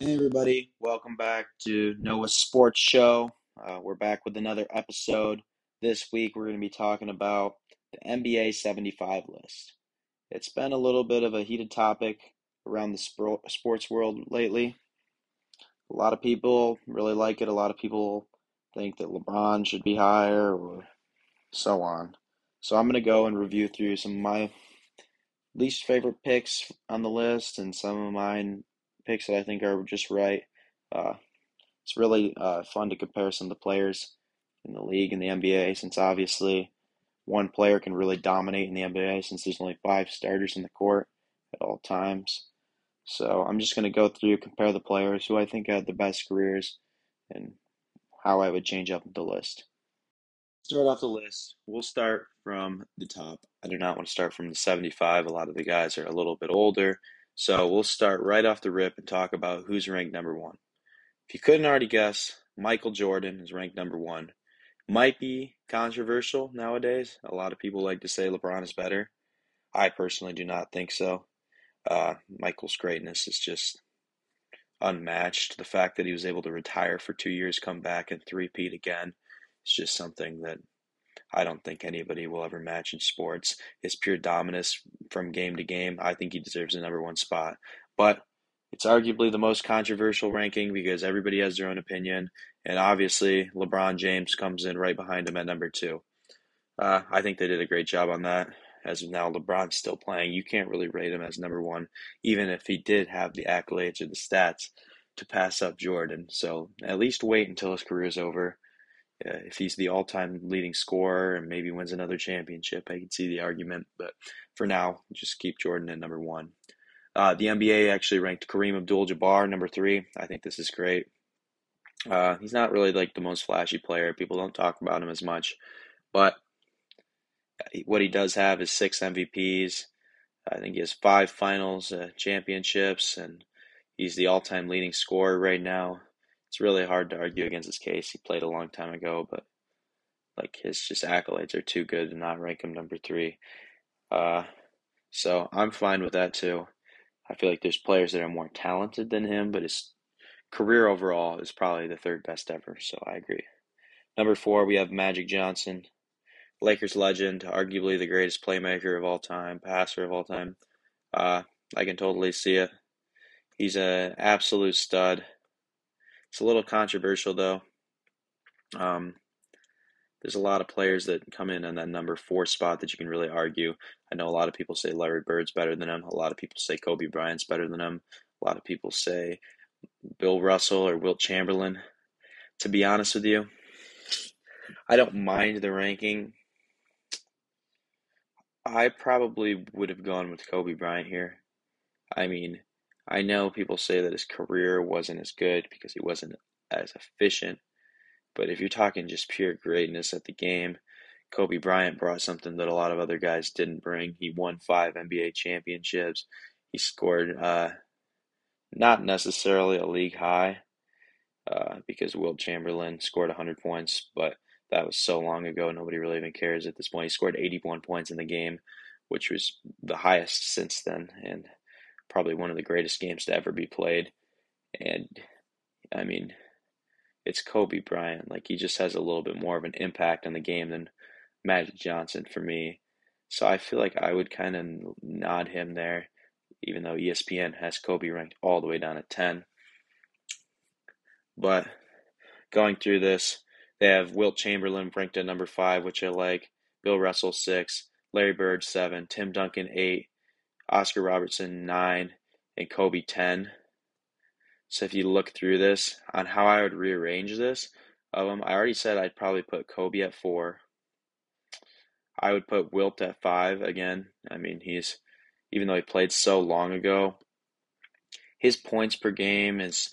Hey everybody, welcome back to Noah's Sports Show. Uh, we're back with another episode. This week we're going to be talking about the NBA 75 list. It's been a little bit of a heated topic around the spro- sports world lately. A lot of people really like it, a lot of people think that LeBron should be higher, or so on. So I'm going to go and review through some of my least favorite picks on the list and some of mine picks that I think are just right. Uh, it's really uh, fun to compare some of the players in the league and the NBA since obviously one player can really dominate in the NBA since there's only five starters in the court at all times. So I'm just going to go through, compare the players who I think had the best careers and how I would change up the list. Start off the list. We'll start from the top. I do not want to start from the 75. A lot of the guys are a little bit older. So we'll start right off the rip and talk about who's ranked number one. If you couldn't already guess, Michael Jordan is ranked number one. Might be controversial nowadays. A lot of people like to say LeBron is better. I personally do not think so. Uh, Michael's greatness is just unmatched. The fact that he was able to retire for two years, come back, and three-peat again is just something that I don't think anybody will ever match in sports. His pure dominance from game to game, I think he deserves the number one spot. But it's arguably the most controversial ranking because everybody has their own opinion, and obviously LeBron James comes in right behind him at number two. Uh, I think they did a great job on that. As of now, LeBron's still playing. You can't really rate him as number one, even if he did have the accolades or the stats to pass up Jordan. So at least wait until his career is over uh, if he's the all-time leading scorer and maybe wins another championship, I can see the argument. But for now, just keep Jordan at number one. Uh, the NBA actually ranked Kareem Abdul-Jabbar number three. I think this is great. Uh, he's not really like the most flashy player. People don't talk about him as much, but what he does have is six MVPs. I think he has five finals uh, championships, and he's the all-time leading scorer right now it's really hard to argue against his case. He played a long time ago, but like his just accolades are too good to not rank him number three. Uh, so I'm fine with that too. I feel like there's players that are more talented than him, but his career overall is probably the third best ever. So I agree. Number four, we have Magic Johnson, Lakers legend, arguably the greatest playmaker of all time, passer of all time. Uh, I can totally see it. He's an absolute stud. It's a little controversial though. Um, there's a lot of players that come in on that number four spot that you can really argue. I know a lot of people say Larry Bird's better than him. A lot of people say Kobe Bryant's better than him. A lot of people say Bill Russell or Wilt Chamberlain. To be honest with you, I don't mind the ranking. I probably would have gone with Kobe Bryant here. I mean, I know people say that his career wasn't as good because he wasn't as efficient, but if you're talking just pure greatness at the game, Kobe Bryant brought something that a lot of other guys didn't bring. He won five NBA championships. He scored uh, not necessarily a league high uh, because Wilt Chamberlain scored 100 points, but that was so long ago, nobody really even cares at this point. He scored 81 points in the game, which was the highest since then. And probably one of the greatest games to ever be played. And I mean, it's Kobe Bryant. Like he just has a little bit more of an impact on the game than Magic Johnson for me. So I feel like I would kind of nod him there, even though ESPN has Kobe ranked all the way down at 10. But going through this, they have Wilt Chamberlain ranked at number five, which I like. Bill Russell six, Larry Bird seven, Tim Duncan eight, Oscar Robertson 9, and Kobe 10. So if you look through this on how I would rearrange this of them, I already said I'd probably put Kobe at 4. I would put Wilt at 5 again. I mean, he's even though he played so long ago, his points per game is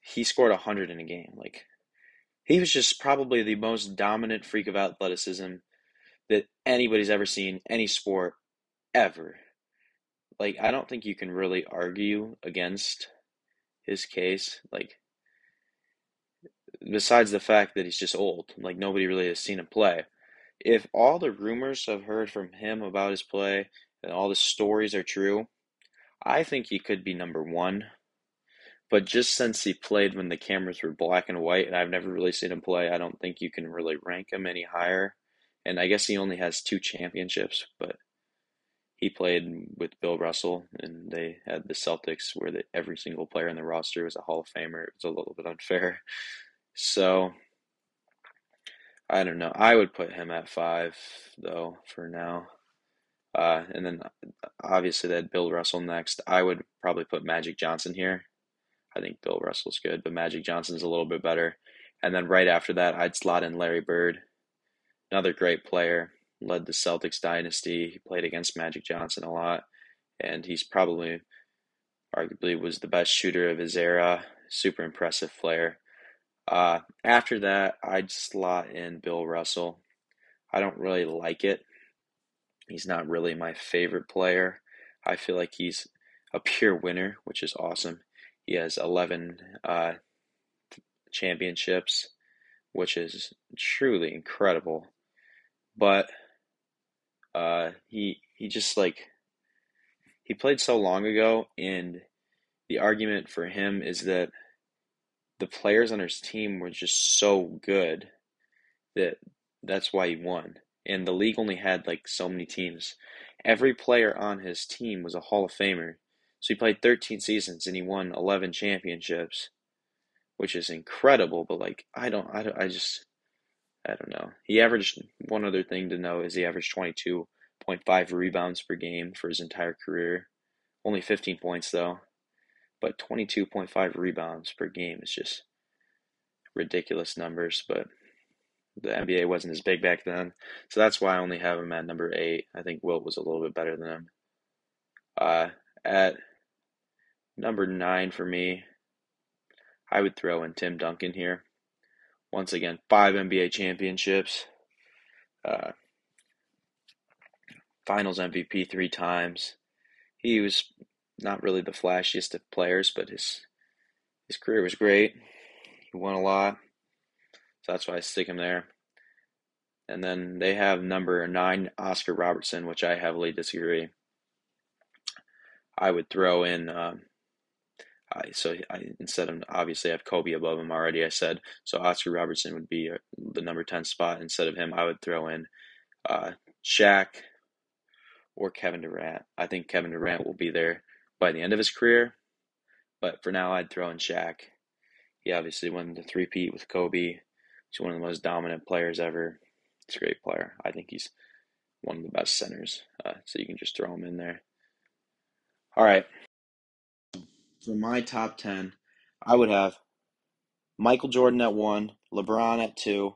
he scored 100 in a game. Like he was just probably the most dominant freak of athleticism that anybody's ever seen any sport ever like I don't think you can really argue against his case. Like besides the fact that he's just old, like nobody really has seen him play. If all the rumors I've heard from him about his play and all the stories are true, I think he could be number one. But just since he played when the cameras were black and white, and I've never really seen him play, I don't think you can really rank him any higher. And I guess he only has two championships, but he played with Bill Russell, and they had the Celtics where the, every single player in the roster was a Hall of Famer. It was a little bit unfair. So I don't know. I would put him at five though for now. Uh, and then obviously that Bill Russell next. I would probably put Magic Johnson here. I think Bill Russell's good, but Magic Johnson's a little bit better. And then right after that, I'd slot in Larry Bird, another great player, led the Celtics dynasty. He played against Magic Johnson a lot, and he's probably, arguably, was the best shooter of his era. Super impressive player. Uh, after that, I'd slot in Bill Russell. I don't really like it. He's not really my favorite player. I feel like he's a pure winner, which is awesome. He has 11 uh, championships, which is truly incredible. But uh, he he just like he played so long ago, and the argument for him is that the players on his team were just so good that that's why he won. And the league only had like so many teams. Every player on his team was a Hall of Famer. So he played 13 seasons and he won 11 championships, which is incredible. But like, I don't, I, don't, I just, I don't know. He averaged one other thing to know is he averaged 22.5 rebounds per game for his entire career. Only 15 points though but 22.5 rebounds per game is just ridiculous numbers. But the NBA wasn't as big back then, so that's why I only have him at number eight. I think Wilt was a little bit better than him. Uh, at number nine for me, I would throw in Tim Duncan here. Once again, five NBA championships, uh, Finals MVP three times. He was not really the flashiest of players, but his his career was great. He won a lot, so that's why I stick him there. And then they have number nine, Oscar Robertson, which I heavily disagree. I would throw in. Um, I, so I, instead of obviously I have Kobe above him already. I said so. Oscar Robertson would be uh, the number ten spot instead of him. I would throw in uh, Shaq or Kevin Durant. I think Kevin Durant will be there by the end of his career. But for now, I'd throw in Shaq. He obviously won the three-peat with Kobe. He's one of the most dominant players ever. He's a great player. I think he's one of the best centers. Uh, so you can just throw him in there. All right. For my top 10, I would have Michael Jordan at one, LeBron at two,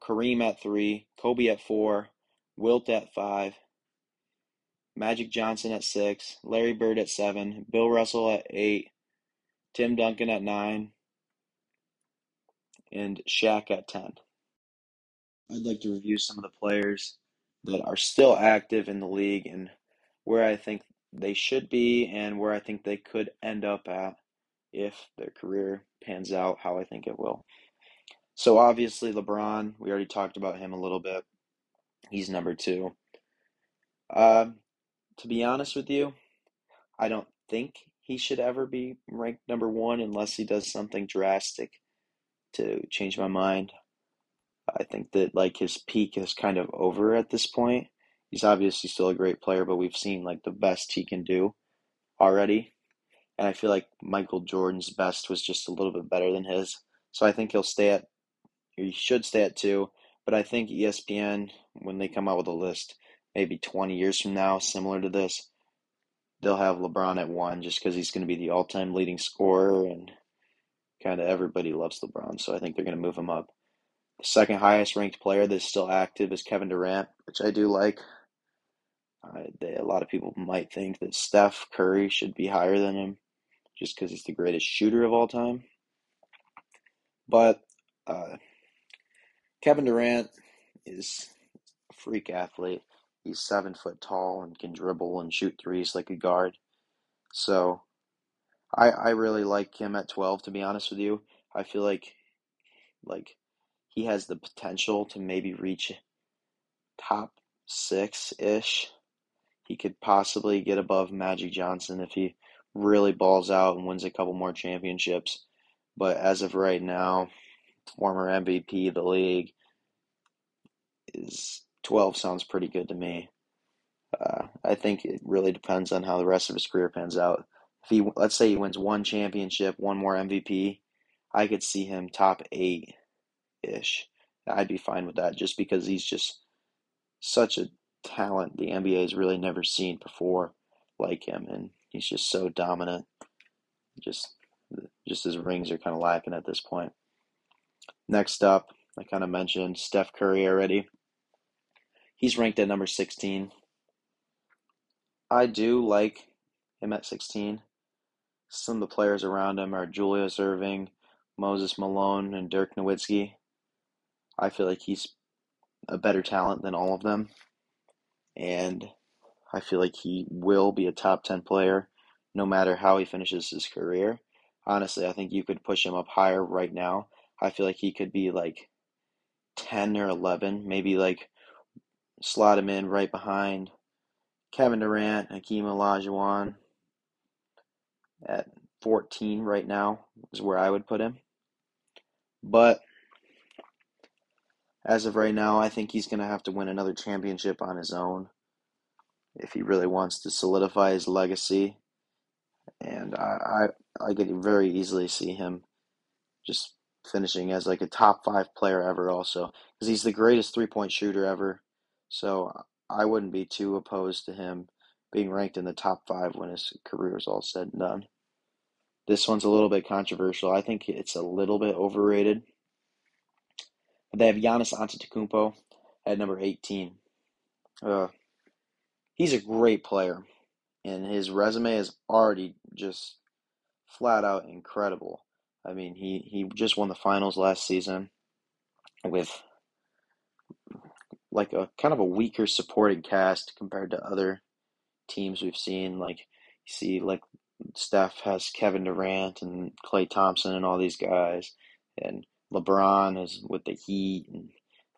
Kareem at three, Kobe at four, Wilt at five, Magic Johnson at six, Larry Bird at seven, Bill Russell at eight, Tim Duncan at nine, and Shaq at 10. I'd like to review some of the players that are still active in the league and where I think they should be and where I think they could end up at if their career pans out how I think it will. So, obviously, LeBron, we already talked about him a little bit. He's number two. Uh, to be honest with you, I don't think he should ever be ranked number one unless he does something drastic to change my mind. I think that like his peak is kind of over at this point. He's obviously still a great player, but we've seen like the best he can do already. And I feel like Michael Jordan's best was just a little bit better than his. So I think he'll stay at he should stay at two. But I think ESPN, when they come out with a list, maybe 20 years from now, similar to this, they'll have LeBron at one just because he's going to be the all time leading scorer and kind of everybody loves LeBron. So I think they're going to move him up. The second highest ranked player that's still active is Kevin Durant, which I do like. Uh, they, a lot of people might think that Steph Curry should be higher than him just because he's the greatest shooter of all time. But uh, Kevin Durant is a freak athlete. He's seven foot tall and can dribble and shoot threes like a guard. So I I really like him at 12 to be honest with you. I feel like like he has the potential to maybe reach top 6 ish. He could possibly get above Magic Johnson if he really balls out and wins a couple more championships. But as of right now, former MVP of the league is 12 sounds pretty good to me. Uh, I think it really depends on how the rest of his career pans out. If he, let's say, he wins one championship, one more MVP, I could see him top eight ish. I'd be fine with that just because he's just such a talent the NBA has really never seen before like him, and he's just so dominant. Just, just his rings are kind of lacking at this point. Next up, I kind of mentioned Steph Curry already. He's ranked at number 16. I do like him at 16. Some of the players around him are Julius Erving, Moses Malone, and Dirk Nowitzki. I feel like he's a better talent than all of them. And I feel like he will be a top 10 player no matter how he finishes his career. Honestly, I think you could push him up higher right now. I feel like he could be like 10 or 11, maybe like slot him in right behind Kevin Durant, Hakeem Olajuwon at 14 right now is where I would put him. But as of right now, I think he's going to have to win another championship on his own if he really wants to solidify his legacy. And I, I, I could very easily see him just finishing as like a top five player ever, also because he's the greatest three point shooter ever. So I wouldn't be too opposed to him being ranked in the top five when his career is all said and done. This one's a little bit controversial. I think it's a little bit overrated. They have Giannis Antetokounmpo at number 18. Uh, he's a great player, and his resume is already just flat out incredible. I mean, he, he just won the finals last season with like a kind of a weaker supporting cast compared to other teams we've seen. Like you see, like Steph has Kevin Durant and Klay Thompson and all these guys, and LeBron is with the Heat and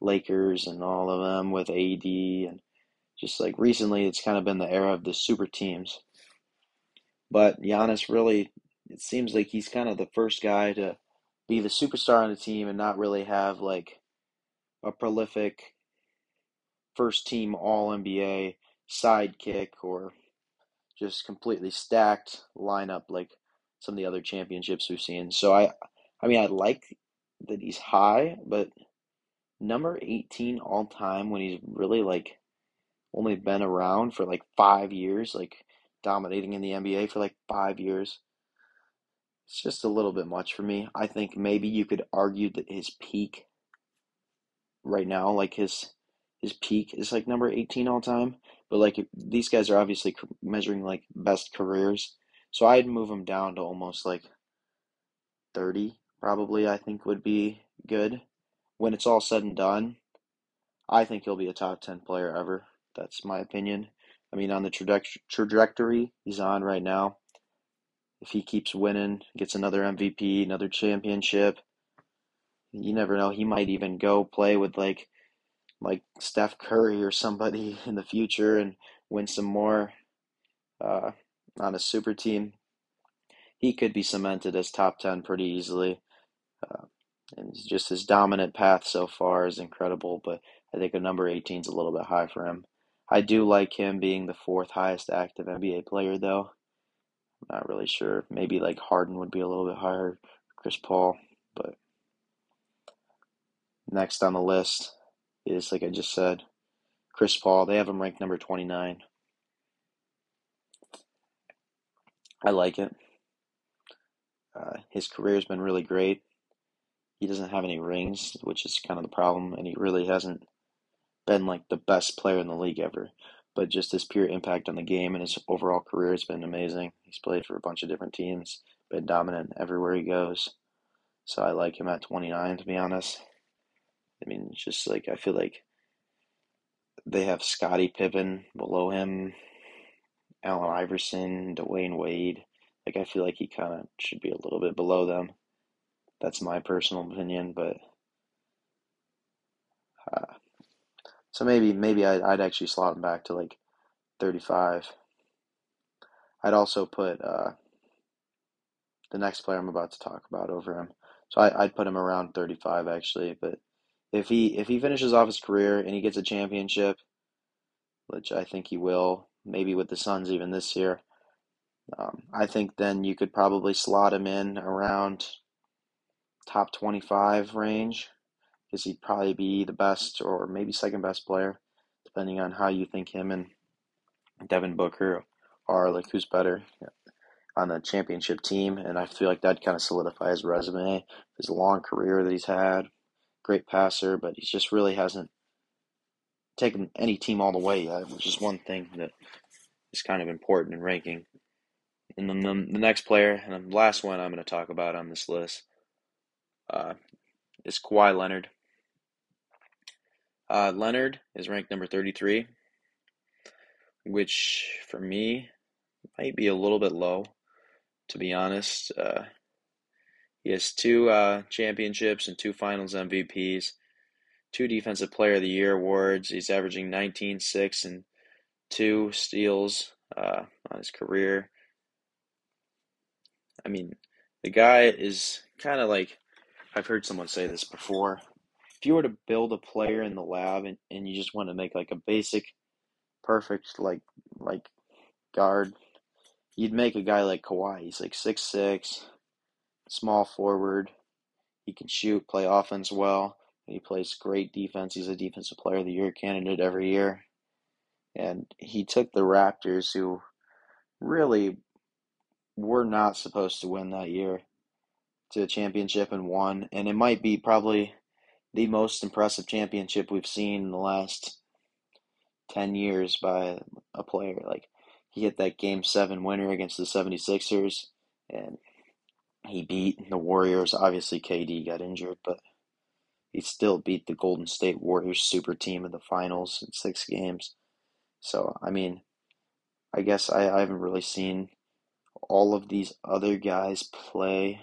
Lakers and all of them with AD and just like recently, it's kind of been the era of the super teams. But Giannis really, it seems like he's kind of the first guy to be the superstar on the team and not really have like a prolific first team All NBA sidekick or just completely stacked lineup like some of the other championships we've seen. So I, I mean, I like that he's high, but number 18 all time when he's really like only been around for like five years, like dominating in the NBA for like five years. It's just a little bit much for me. I think maybe you could argue that his peak right now, like his his peak is like number 18 all time. But like these guys are obviously measuring like best careers, so I'd move him down to almost like 30 probably. I think would be good when it's all said and done. I think he'll be a top 10 player ever. That's my opinion. I mean, on the trajectory he's on right now, if he keeps winning, gets another MVP, another championship, you never know. He might even go play with like like Steph Curry or somebody in the future and win some more uh, on a super team, he could be cemented as top 10 pretty easily. Uh, and just his dominant path so far is incredible, but I think a number 18 is a little bit high for him. I do like him being the fourth highest active NBA player, though. I'm not really sure. Maybe like Harden would be a little bit higher, Chris Paul, but next on the list is, like I just said, Chris Paul. They have him ranked number 29. I like it. Uh, his career has been really great. He doesn't have any rings, which is kind of the problem, and he really hasn't been like the best player in the league ever. But just his pure impact on the game and his overall career has been amazing. He's played for a bunch of different teams, been dominant everywhere he goes. So I like him at 29, to be honest. I mean, just like I feel like they have Scottie Pippen below him, Allen Iverson, Dwyane Wade. Like I feel like he kind of should be a little bit below them. That's my personal opinion, but uh, so maybe maybe I'd, I'd actually slot him back to like 35. I'd also put uh, the next player I'm about to talk about over him. So I, I'd put him around 35 actually. But if he if he finishes off his career and he gets a championship, which I think he will, maybe with the Suns even this year, um, I think then you could probably slot him in around top 25 range because he'd probably be the best or maybe second best player, depending on how you think him and Devin Booker are, like who's better on the championship team. And I feel like that kind of solidify his resume, his long career that he's had. Great passer, but he just really hasn't taken any team all the way yet, which is one thing that is kind of important in ranking. And then the, the next player, and the last one I'm going to talk about on this list, uh, is Kawhi Leonard. Uh, Leonard is ranked number 33, which for me might be a little bit low, to be honest. Uh, he has two uh, championships and two finals MVPs, two Defensive Player of the Year awards. He's averaging 19, 6, and two steals uh, on his career. I mean, the guy is kind of like I've heard someone say this before. If you were to build a player in the lab and, and you just want to make like a basic, perfect like like guard, you'd make a guy like Kawhi. He's like six six, small forward. He can shoot, play offense well, he plays great defense. He's a defensive player of the year candidate every year. And he took the Raptors, who really were not supposed to win that year, to a championship and won. And it might be probably the most impressive championship we've seen in the last 10 years by a player. Like, he hit that game seven winner against the 76ers, and he beat the Warriors. Obviously, KD got injured, but he still beat the Golden State Warriors super team in the finals in six games. So, I mean, I guess I, I haven't really seen all of these other guys play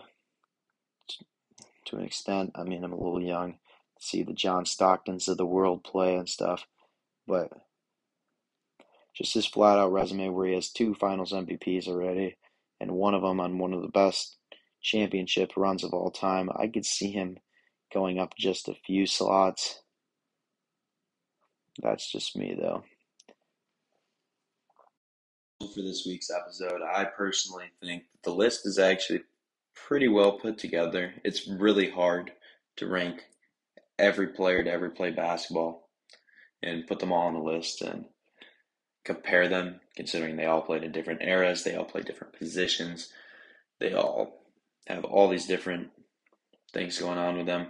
to an extent. I mean, I'm a little young to see the John Stocktons of the world play and stuff, but just his flat out resume where he has two finals MVPs already and one of them on one of the best championship runs of all time. I could see him going up just a few slots. That's just me though. For this week's episode, I personally think the list is actually pretty well put together. It's really hard to rank every player to ever play basketball and put them all on the list and compare them, considering they all played in different eras, they all play different positions, they all have all these different things going on with them.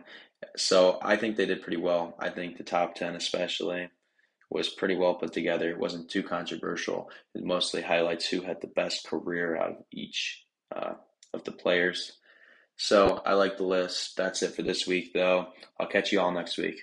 So I think they did pretty well. I think the top 10, especially, was pretty well put together. It wasn't too controversial. It mostly highlights who had the best career out of each uh, of the players. So I like the list. That's it for this week, though. I'll catch you all next week.